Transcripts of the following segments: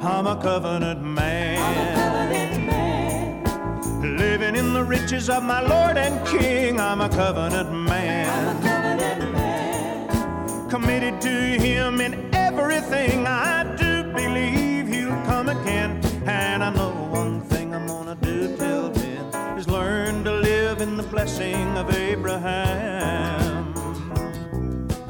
I'm a covenant man. Living in the riches of my Lord and King, I'm a covenant man. Committed to Him in everything I do, believe He'll come again. And I know one thing I'm gonna do till then is learn to live in the blessing of Abraham.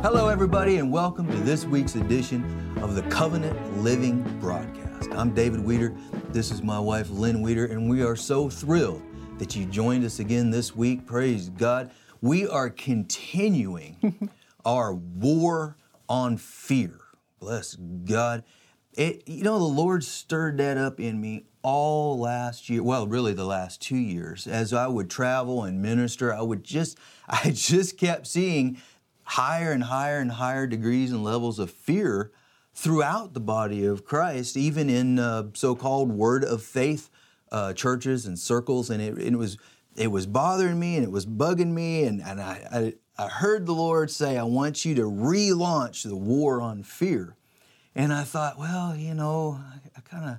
Hello, everybody, and welcome to this week's edition of the Covenant Living Broadcast. I'm David Weeder. This is my wife, Lynn Weeder, and we are so thrilled that you joined us again this week. Praise God. We are continuing our war on fear. Bless God. It, you know, the Lord stirred that up in me all last year. Well, really the last two years. As I would travel and minister, I would just, I just kept seeing higher and higher and higher degrees and levels of fear throughout the body of Christ, even in uh, so-called word of faith uh, churches and circles, and it, it, was it was bothering me and it was bugging me, and, and I, I, I heard the Lord say, "I want you to relaunch the war on fear," and I thought, well, you know, I, I kind of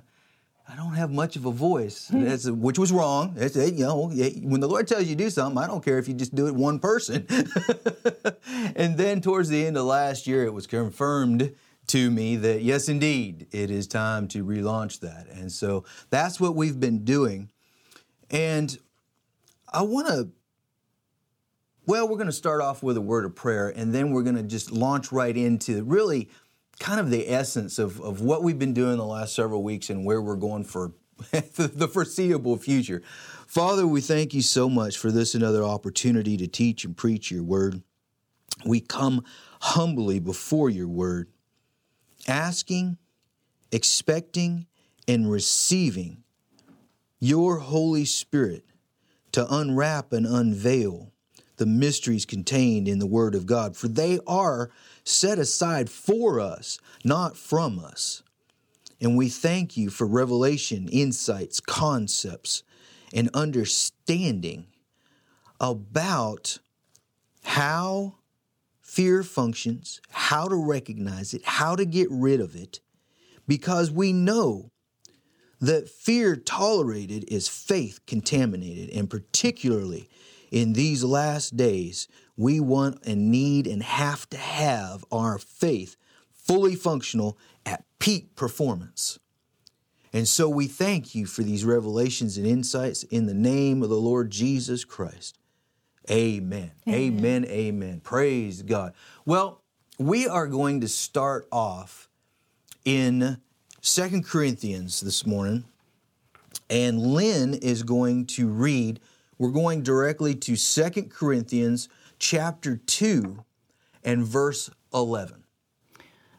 I don't have much of a voice, hmm. which was wrong. It's, you know, when the Lord tells you to do something, I don't care if you just do it one person. and then towards the end of last year, it was confirmed to me that yes, indeed, it is time to relaunch that. And so that's what we've been doing. And I want to, well, we're going to start off with a word of prayer, and then we're going to just launch right into really kind of the essence of, of what we've been doing the last several weeks and where we're going for the foreseeable future. Father, we thank you so much for this another opportunity to teach and preach your word. We come humbly before your word, asking, expecting, and receiving your Holy Spirit to unwrap and unveil the mysteries contained in the Word of God, for they are set aside for us, not from us. And we thank you for revelation, insights, concepts, and understanding about how fear functions, how to recognize it, how to get rid of it, because we know that fear tolerated is faith contaminated, and particularly in these last days, we want and need and have to have our faith fully functional at peak performance. And so we thank you for these revelations and insights in the name of the Lord Jesus Christ. Amen. Amen. Amen. Amen. Praise God. Well, we are going to start off in Second Corinthians this morning, and Lynn is going to read we're going directly to Second Corinthians chapter 2 and verse 11.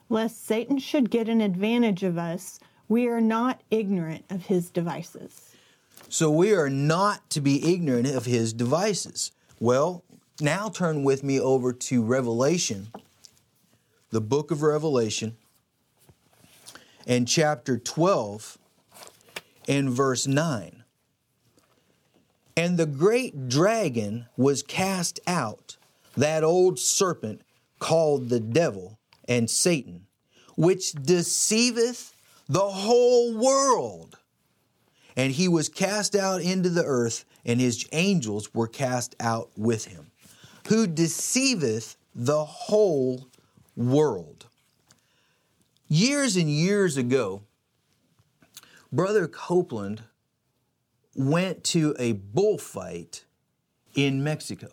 Lest Satan should get an advantage of us, we are not ignorant of his devices. So we are not to be ignorant of his devices. Well, now turn with me over to Revelation, the book of Revelation, and chapter 12 and verse 9. And the great dragon was cast out, that old serpent called the devil and Satan, which deceiveth the whole world. And he was cast out into the earth, and his angels were cast out with him, who deceiveth the whole world. Years and years ago, Brother Copeland went to a bullfight in Mexico.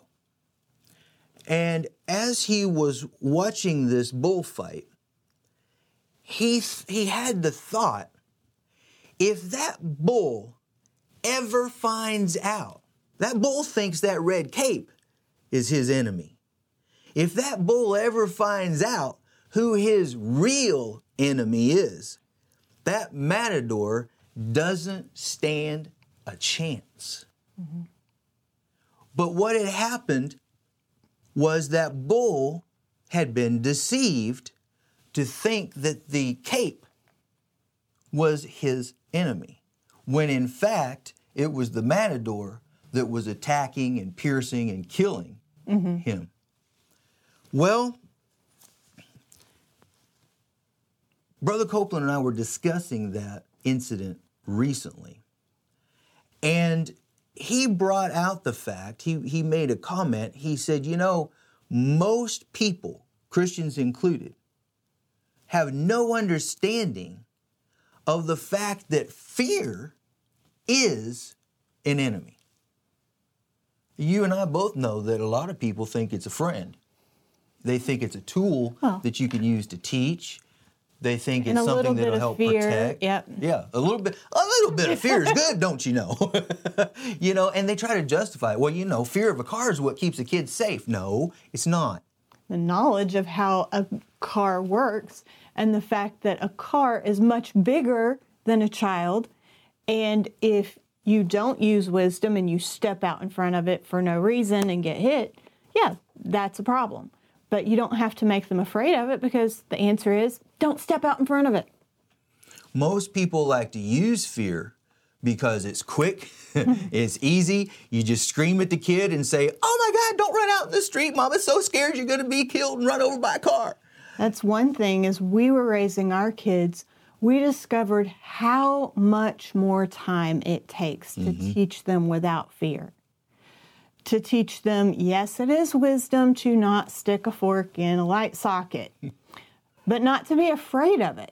And as he was watching this bullfight, he, he had the thought if that bull ever finds out, that bull thinks that red cape is his enemy. If that bull ever finds out who his real enemy is, that matador doesn't stand a chance. Mm-hmm. But what had happened was that Bull had been deceived to think that the cape was his enemy, when in fact it was the matador that was attacking and piercing and killing mm-hmm. him. Well, Brother Copeland and I were discussing that incident recently. And he brought out the fact, he, he made a comment. He said, You know, most people, Christians included, have no understanding of the fact that fear is an enemy. You and I both know that a lot of people think it's a friend. They think it's a tool Well. that you can use to teach. They think And it's something that'll help fear, protect. yep. Yeah, a little bit. A little bit of fear is good, don't you know? you know, and they try to justify it. Well, you know, fear of a car is what keeps a kid safe. No, it's not. the knowledge of how a car works and the fact that a car is much bigger than a child. And if you don't use wisdom and you step out in front of it for no reason and get hit, yeah, that's a problem. But you don't have to make them afraid of it because the answer is don't step out in front of it. Most people like to use fear because it's quick, it's easy. You just scream at the kid and say, Oh my God, don't run out in the street. Mama's so scared you're going to be killed and run over by a car. That's one thing as we were raising our kids, we discovered how much more time it takes to mm-hmm. teach them without fear. To teach them, yes, it is wisdom to not stick a fork in a light socket, but not to be afraid of it.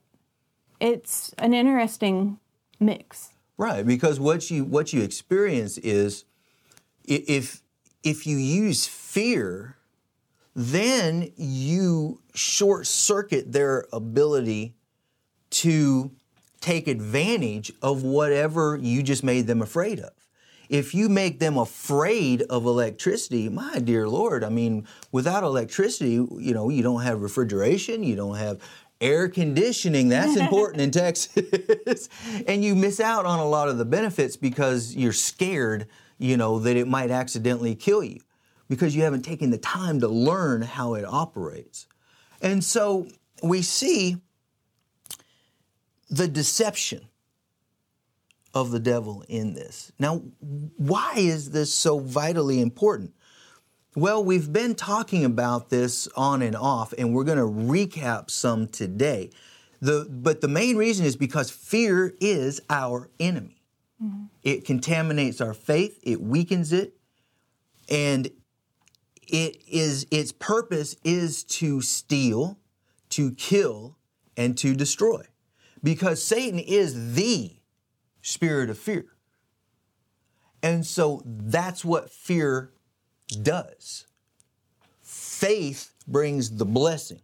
It's an interesting mix. Right, because what you what you experience is if if you use fear, then you short circuit their ability to take advantage of whatever you just made them afraid of. If you make them afraid of electricity, my dear Lord, I mean, without electricity, you know, you don't have refrigeration, you don't have air conditioning. That's important in Texas. and you miss out on a lot of the benefits because you're scared, you know, that it might accidentally kill you because you haven't taken the time to learn how it operates. And so we see the deception of the devil in this. Now, why is this so vitally important? Well, we've been talking about this on and off, and we're going to recap some today. The, but the main reason is because fear is our enemy. Mm-hmm. It contaminates our faith, it weakens it, and it is its purpose is to steal, to kill, and to destroy. Because Satan is the spirit of fear. And so that's what fear does. Faith brings the blessing.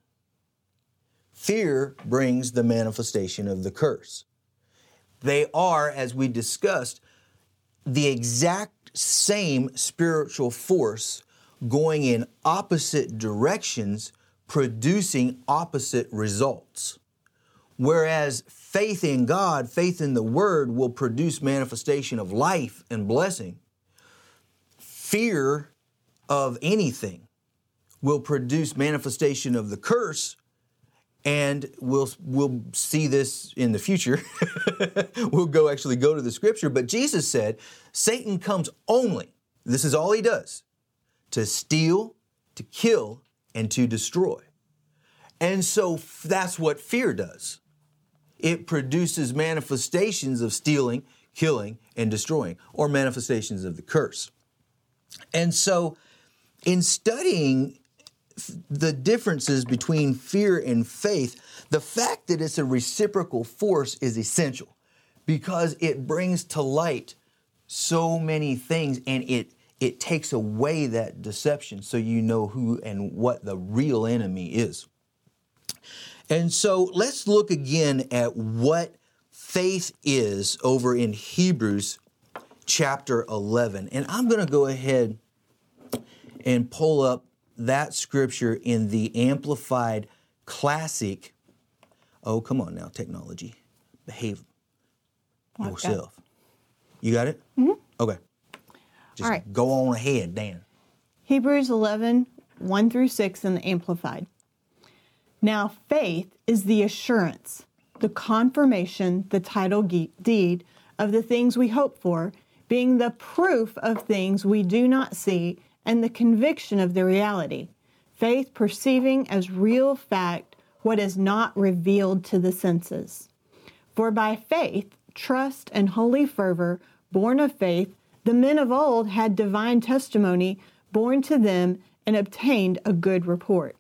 Fear brings the manifestation of the curse. They are, as we discussed, the exact same spiritual force going in opposite directions, producing opposite results. Whereas faith in God, faith in the Word will produce manifestation of life and blessing. Fear of anything will produce manifestation of the curse, and we'll we'll see this in the future. we'll go actually go to the scripture, but Jesus said, Satan comes only, this is all he does, to steal, to kill, and to destroy. And so that's what fear does. It produces manifestations of stealing, killing, and destroying, or manifestations of the curse. And so, in studying the differences between fear and faith, the fact that it's a reciprocal force is essential because it brings to light so many things and it it takes away that deception so you know who and what the real enemy is. And so let's look again at what faith is over in Hebrews chapter 11. And I'm going to go ahead and pull up that scripture in the Amplified Classic. Oh, come on now, technology. Behave it. yourself. You got it? Mm-hmm. Okay. Just All right. go on ahead, Dan. Hebrews 11, 1 through 6 in the Amplified. Now, faith is the assurance, the confirmation, the title deed of the things we hope for, being the proof of things we do not see and the conviction of the reality. Faith perceiving as real fact what is not revealed to the senses. For by faith, trust, and holy fervor, born of faith, the men of old had divine testimony born to them and obtained a good report.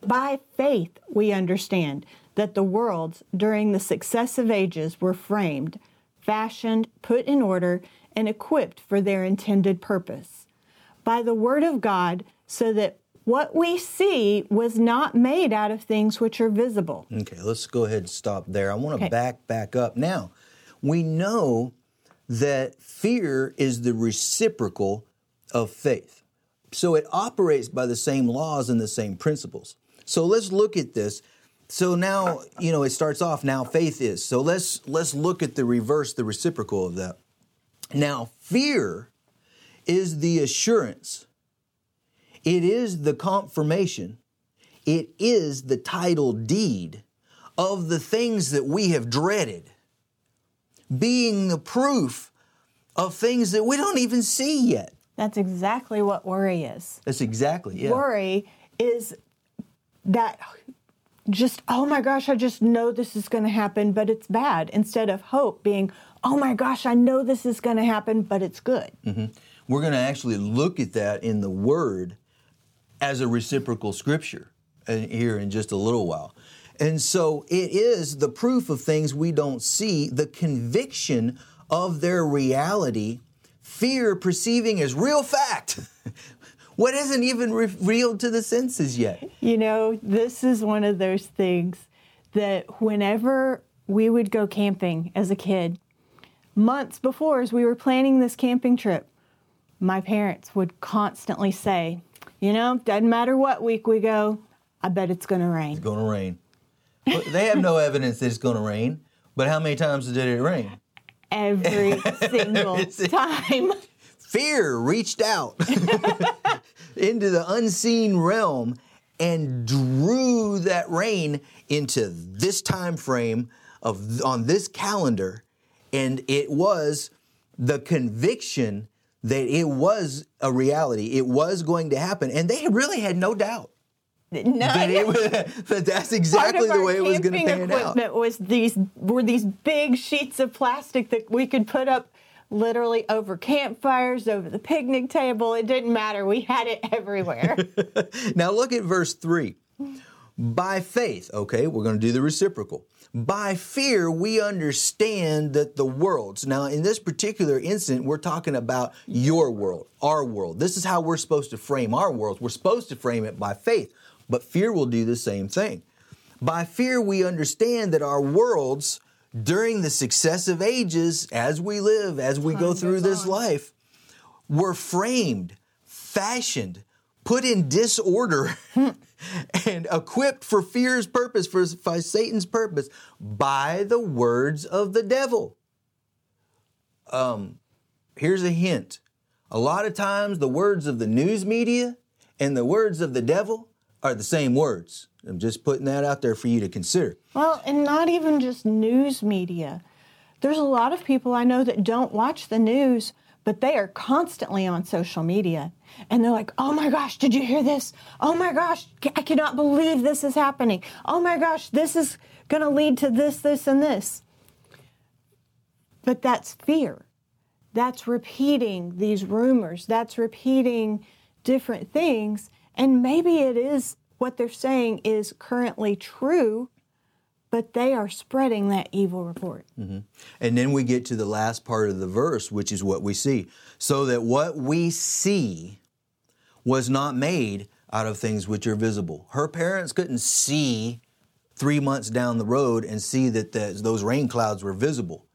By faith, we understand that the worlds during the successive ages were framed, fashioned, put in order, and equipped for their intended purpose. By the word of God, so that what we see was not made out of things which are visible. Okay, let's go ahead and stop there. I want to Okay. back back up. Now, we know that fear is the reciprocal of faith. So it operates by the same laws and the same principles. So let's look at this. So now, you know, it starts off now faith is. So let's let's look at the reverse, the reciprocal of that. Now, fear is the assurance. It is the confirmation. It is the title deed of the things that we have dreaded, being the proof of things that we don't even see yet. That's exactly what worry is. That's exactly, yeah. Worry is that just, oh my gosh, I just know this is going to happen, but it's bad. Instead of hope being, oh my gosh, I know this is going to happen, but it's good. We're going to actually look at that in the Word as a reciprocal scripture uh, here in just a little while. And so it is the proof of things we don't see, the conviction of their reality, fear perceiving as real fact. what isn't even revealed to the senses yet? You know, this is one of those things that whenever we would go camping as a kid, months before, as we were planning this camping trip, my parents would constantly say, You know, doesn't matter what week we go, I bet it's going to rain. It's going to rain. But they have no evidence that it's going to rain. But how many times did it rain? Every single time. Fear reached out into the unseen realm and drew that rain into this time frame of on this calendar. And it was the conviction that it was a reality. It was going to happen. And they really had no doubt No, that, it was, that that's exactly the way it was going to pan out. equipment was these were these big sheets of plastic that we could put up literally over campfires, over the picnic table. It didn't matter. We had it everywhere. Now look at verse 3. By faith, okay, we're going to do the reciprocal. By fear, we understand that the worlds. Now, in this particular incident, we're talking about your world, our world. This is how we're supposed to frame our world. We're supposed to frame it by faith, but fear will do the same thing. By fear, we understand that our worlds, during the successive ages, as we live, as we go through this on. life, were framed, fashioned, put in disorder, and equipped for fear's purpose, for, for Satan's purpose, by the words of the devil. Um, here's a hint. A lot of times, the words of the news media and the words of the devil are the same words. I'm just putting that out there for you to consider. well, and not even just news media. There's a lot of people I know that don't watch the news, but they are constantly on social media. And they're like, oh my gosh, did you hear this? Oh my gosh, I cannot believe this is happening. Oh my gosh, this is going to lead to this, this, and this. But that's fear. That's repeating these rumors. That's repeating different things. And maybe it is what they're saying is currently true, but they are spreading that evil report. Mm-hmm. And then we get to the last part of the verse, which is what we see. So that what we see was not made out of things which are visible. Her parents couldn't see three months down the road and see that the, those rain clouds were visible.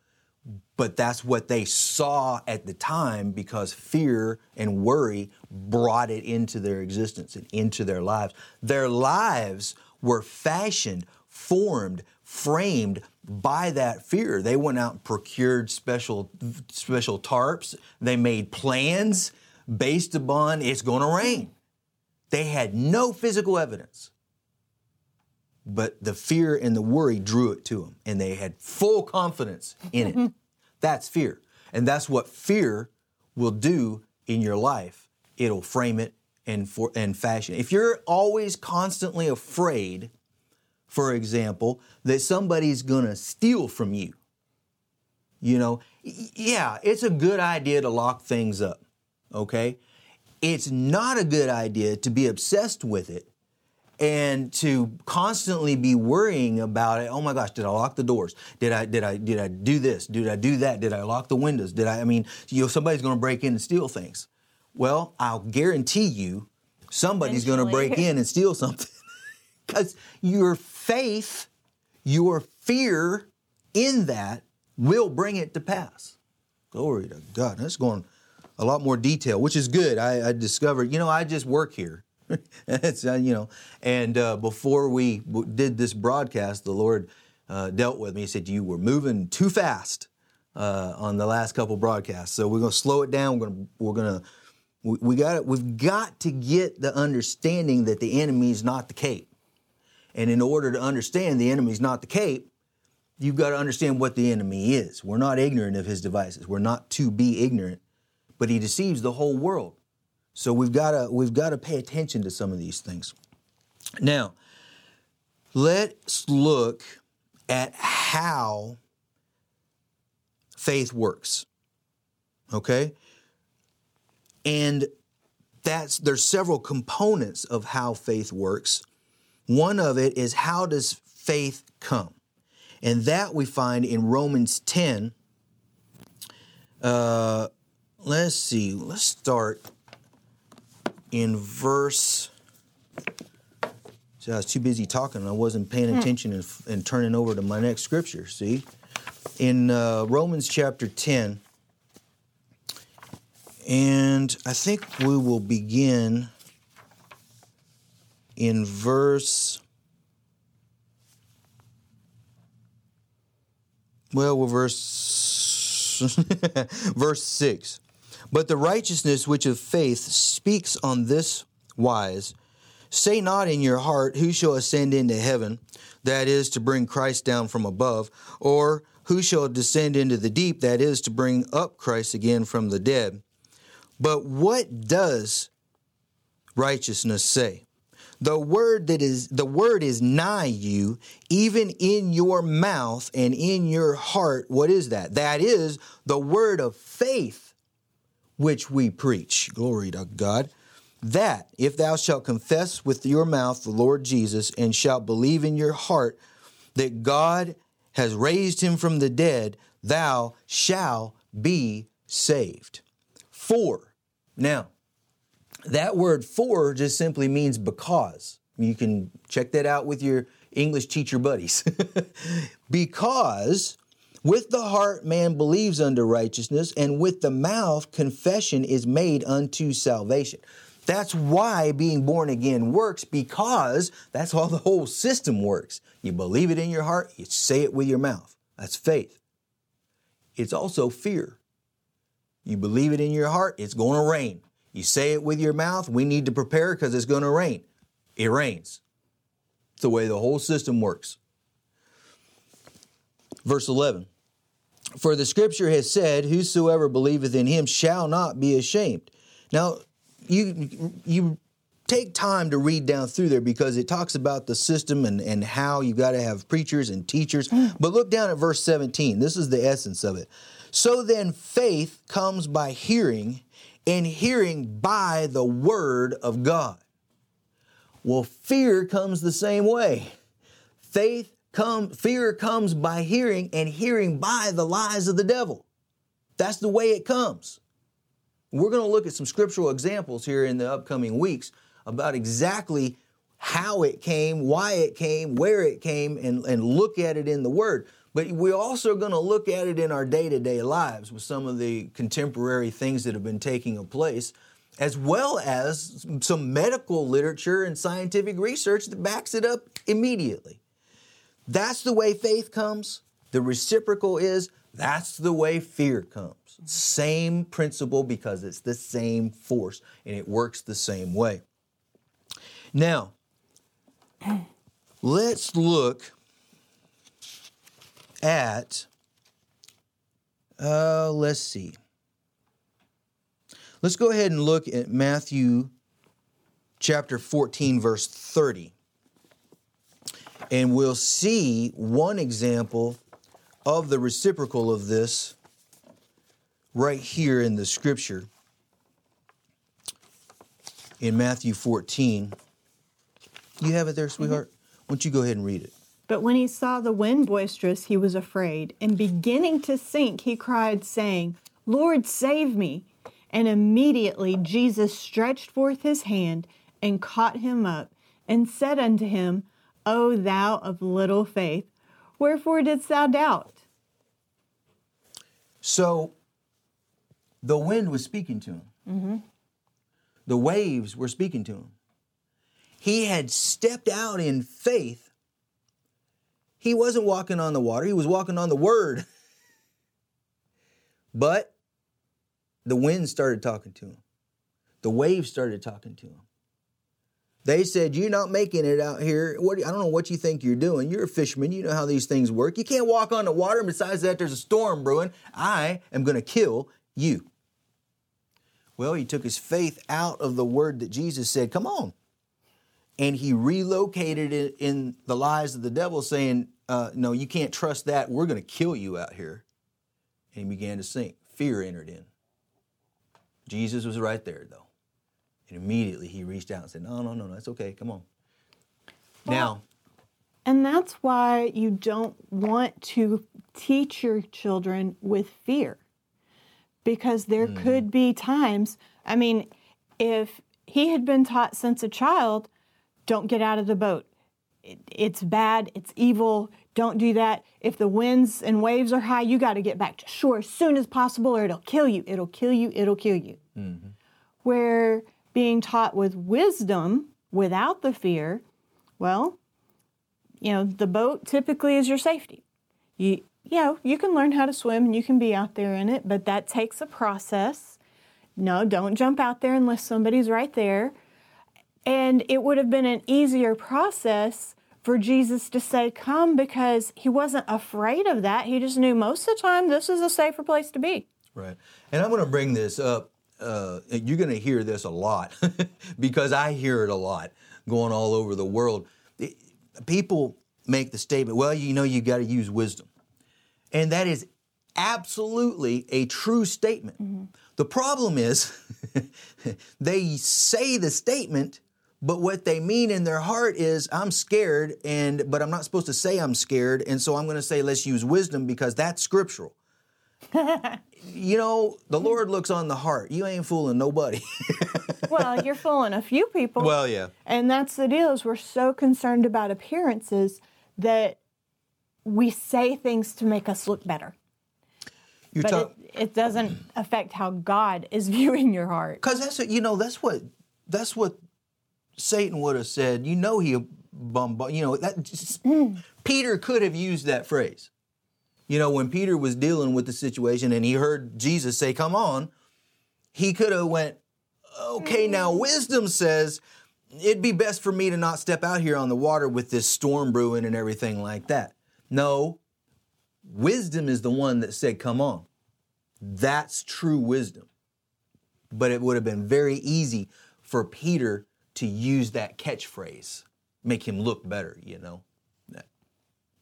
But that's what they saw at the time because fear and worry brought it into their existence and into their lives. Their lives were fashioned, formed, framed by that fear. They went out and procured special special tarps. They made plans based upon it's going to rain. They had no physical evidence. But the fear and the worry drew it to them, and they had full confidence in it. that's fear. And that's what fear will do in your life. It'll frame it and, for, and fashion. If you're always constantly afraid, for example, that somebody's going to steal from you. You know, yeah, it's a good idea to lock things up, okay? It's not a good idea to be obsessed with it and to constantly be worrying about it. Oh my gosh, did I lock the doors? Did I did I did I do this? Did I do that? Did I lock the windows? Did I I mean, you know, somebody's going to break in and steal things. Well, I'll guarantee you somebody's going to break in and steal something. Cuz your faith, your fear in that will bring it to pass. Glory to God. That's going a lot more detail, which is good. I, I discovered, you know, I just work here. it's, uh, you know, and uh, before we w- did this broadcast, the Lord uh, dealt with me. He said, You were moving too fast uh, on the last couple broadcasts. So we're going to slow it down. We're going we're to, we, we got it. We've got to get the understanding that the enemy is not the cape. And in order to understand the enemy is not the cape, you've got to understand what the enemy is. We're not ignorant of his devices. We're not to be ignorant, but he deceives the whole world. So we've got to we've got to pay attention to some of these things. Now, let's look at how faith works. Okay? And that's there's several components of how faith works. One of it is how does faith come? And that we find in Romans 10. Uh, let's see, let's start in verse. See, I was too busy talking. I wasn't paying attention and, and turning over to my next scripture. See, in uh, Romans chapter 10, and I think we will begin in verse. Well, we're verse verse six. But the righteousness which of faith speaks on this wise Say not in your heart, Who shall ascend into heaven? That is to bring Christ down from above, or who shall descend into the deep? That is to bring up Christ again from the dead. But what does righteousness say? The word that is the word is nigh you, even in your mouth and in your heart. What is that? That is the word of faith which we preach. Glory to God. That if thou shalt confess with your mouth the Lord Jesus and shalt believe in your heart that God has raised him from the dead, thou shalt be saved. For. Now, that word for just simply means because. You can check that out with your English teacher buddies. because with the heart man believes unto righteousness, and with the mouth confession is made unto salvation. That's why being born again works because that's how the whole system works. You believe it in your heart, you say it with your mouth. That's faith. It's also fear. You believe it in your heart, it's going to rain. You say it with your mouth, we need to prepare because it's going to rain. It rains. It's the way the whole system works. Verse 11 For the scripture has said, Whosoever believeth in him shall not be ashamed. Now, you, you take time to read down through there because it talks about the system and, and how you got to have preachers and teachers. Mm. But look down at verse 17. This is the essence of it. So then, faith comes by hearing, and hearing by the word of God. Well, fear comes the same way. Faith come, fear comes by hearing, and hearing by the lies of the devil. That's the way it comes. We're going to look at some scriptural examples here in the upcoming weeks about exactly how it came, why it came, where it came, and, and look at it in the Word. But we're also going to look at it in our day to day lives with some of the contemporary things that have been taking place, as well as some medical literature and scientific research that backs it up immediately. That's the way faith comes. The reciprocal is that's the way fear comes. Same principle because it's the same force and it works the same way. Now, let's look at, uh, let's see. Let's go ahead and look at Matthew chapter 14, verse 30. And we'll see one example of the reciprocal of this right here in the scripture in Matthew 14. You have it there, mm-hmm. sweetheart? Why don't you go ahead and read it? But when he saw the wind boisterous, he was afraid, and beginning to sink, he cried, saying, Lord, save me. And immediately Jesus stretched forth his hand and caught him up, and said unto him, O thou of little faith, wherefore didst thou doubt? So the wind was speaking to him. Mm-hmm. The waves were speaking to him. He had stepped out in faith. He wasn't walking on the water, he was walking on the word. but the wind started talking to him. The waves started talking to him. They said, You're not making it out here. What, I don't know what you think you're doing. You're a fisherman. You know how these things work. You can't walk on the water. And besides that, there's a storm brewing. I am going to kill you. Well, he took his faith out of the word that Jesus said, Come on. And he relocated it in the lies of the devil, saying, uh, No, you can't trust that. We're going to kill you out here. And he began to sink. Fear entered in. Jesus was right there, though. And immediately he reached out and said, No, no, no, no, it's okay. Come on. now, And that's why you don't want to teach your children with fear. Because there hmm. could be times, I mean, if he had been taught since a child, don't get out of the boat. It- It's bad, it's evil, don't do that. If the winds and waves are high, you got to get back to shore as soon as possible or it'll kill you. It'll kill you, it'll kill you. Mm-hmm. Where being taught with wisdom without the fear, well, you know, the boat typically is your safety. You, you know, you can learn how to swim and you can be out there in it, but that takes a process. No, don't jump out there unless somebody's right there. And it would have been an easier process for Jesus to say, Come, because he wasn't afraid of that. He just knew most of the time this is a safer place to be. Right. And I'm going to bring this up. Uh, you're going to hear this a lot because I hear it a lot going all over the world. It- people make the statement, well, you know, you got to use wisdom. And that is absolutely a true statement. The problem is they say the statement, but what they mean in their heart is I'm scared and but I'm not supposed to say I'm scared and so I'm going to say let's use wisdom because that's scriptural. you know, the Lord looks on the heart. You ain't fooling nobody. Well, you're fooling a few people. well, yeah. And that's the deal is we're so concerned about appearances that we say things to make us look better. You're But it, it doesn't affect how God is viewing your heart. Cause that's what you know. That's what that's what Satan would have said. You know he bombard. You know that just, mm. Peter could have used that phrase. You know when Peter was dealing with the situation and he heard Jesus say, "Come on," he could have went, "Okay, now mm. wisdom says." It'd be best for me to not step out here on the water with this storm brewing and everything like that. No, wisdom is the one that said, Come on. That's true wisdom but it would have been very easy for Peter to use that catchphrase, make him look better, you know.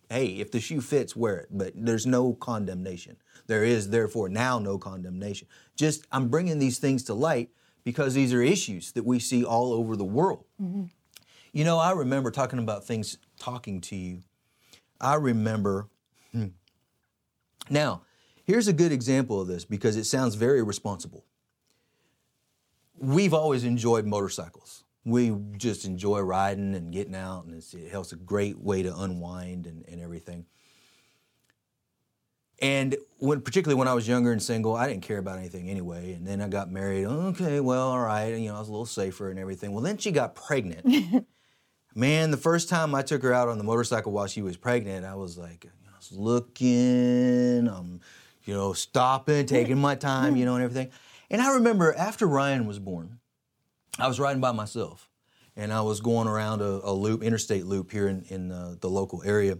Hey, if the shoe fits, wear it, but there's no condemnation. There is therefore now no condemnation. Just, I'm bringing these things to light because these are issues that we see all over the world. You know, I remember talking about things, talking to you. I remember. hmm. Now, here's a good example of this because it sounds very responsible we've always enjoyed motorcycles. We just enjoy riding and getting out, and it's, it helps a great way to unwind and, and everything. And when, particularly when I was younger and single, I didn't care about anything anyway. And then I got married. Okay, well, all right. And, you know, I was a little safer and everything. Well, then she got pregnant. Man, the first time I took her out on the motorcycle while she was pregnant, I was like, you know, I was looking, I'm, you know, stopping, taking my time, you know, and everything. And I remember after Ryan was born, I was riding by myself, and I was going around a, a loop, interstate loop here in, in uh, the local area.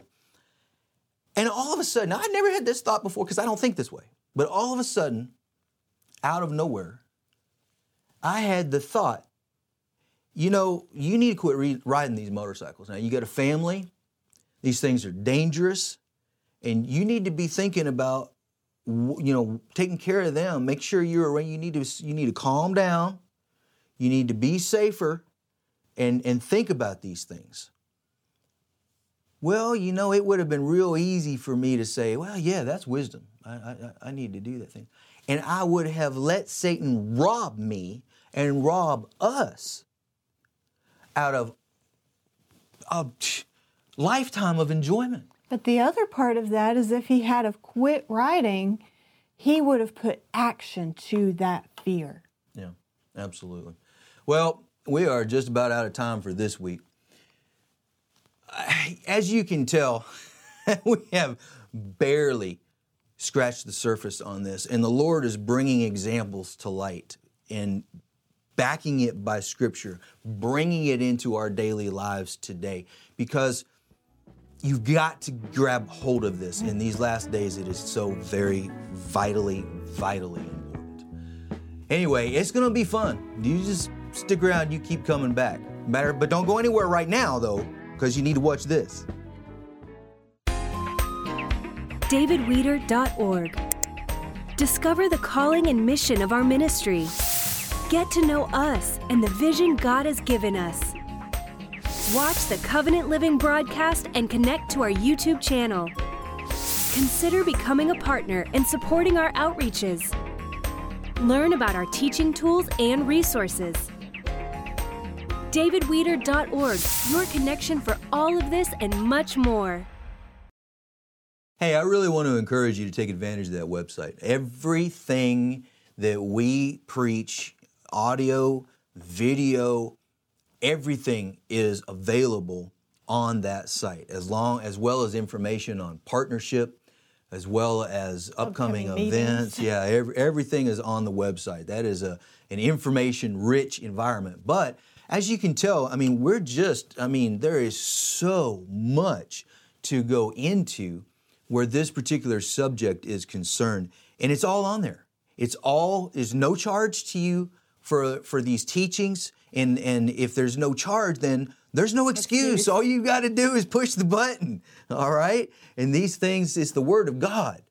And all of a sudden, I'd never had this thought before because I don't think this way. But all of a sudden, out of nowhere, I had the thought, you know, you need to quit re- riding these motorcycles. Now, you got a family, These things are dangerous, and you need to be thinking about, you know, taking care of them. Make sure you're around. You need to you need to calm down. You need to be safer, and and think about these things. Well, you know, it would have been real easy for me to say, well, yeah, that's wisdom. I, I, I need to do that thing. And I would have let Satan rob me and rob us out of a lifetime of enjoyment. But the other part of that is if he had have quit writing, he would have put action to that fear. Yeah, absolutely. Well, we are just about out of time for this week. As you can tell, we have barely scratched the surface on this, and the Lord is bringing examples to light and backing it by Scripture, bringing it into our daily lives today because you've got to grab hold of this. In these last days, it is so very vitally, vitally important. Anyway, it's going to be fun. You just stick around, you keep coming back. Matter, but don't go anywhere right now, though, because you need to watch this. davidweeder.org. Discover the calling and mission of our ministry. Get to know us and the vision God has given us. Watch the Covenant Living broadcast and connect to our YouTube channel. Consider becoming a partner and supporting our outreaches. Learn about our teaching tools and resources. davidweeder.org, your connection for all of this and much more. Hey, I really want to encourage you to take advantage of that website. Everything that we preach, audio, video, everything is available on that site as long as well as information on partnership as well as upcoming, Upcoming events yeah every, everything is on the website that is a an information rich environment but as you can tell i mean we're just i mean there is so much to go into where this particular subject is concerned and it's all on there. It's all is no charge to you for for these teachings and and if there's no charge then there's no excuse. All you got to do is push the button all right? And these things is the word of god.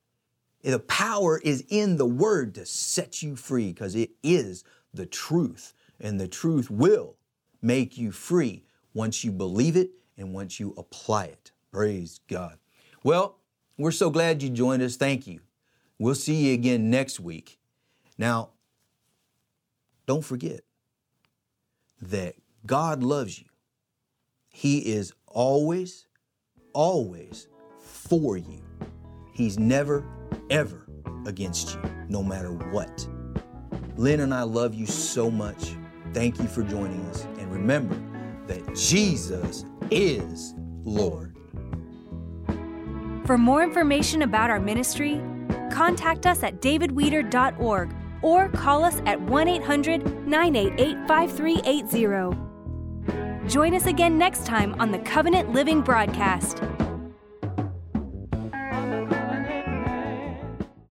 The power is in the word to set you free because it is the truth and the truth will make you free once you believe it and once you apply it praise god well we're so glad you joined us thank you we'll see you again next week now don't forget that God loves you. He is always, always for you. He's never, ever against you, no matter what. Lynn and I love you so much. Thank you for joining us. And remember that Jesus is Lord. For more information about our ministry, contact us at davidweeder.org or call us at 1 800 988 5380. Join us again next time on the Covenant Living broadcast.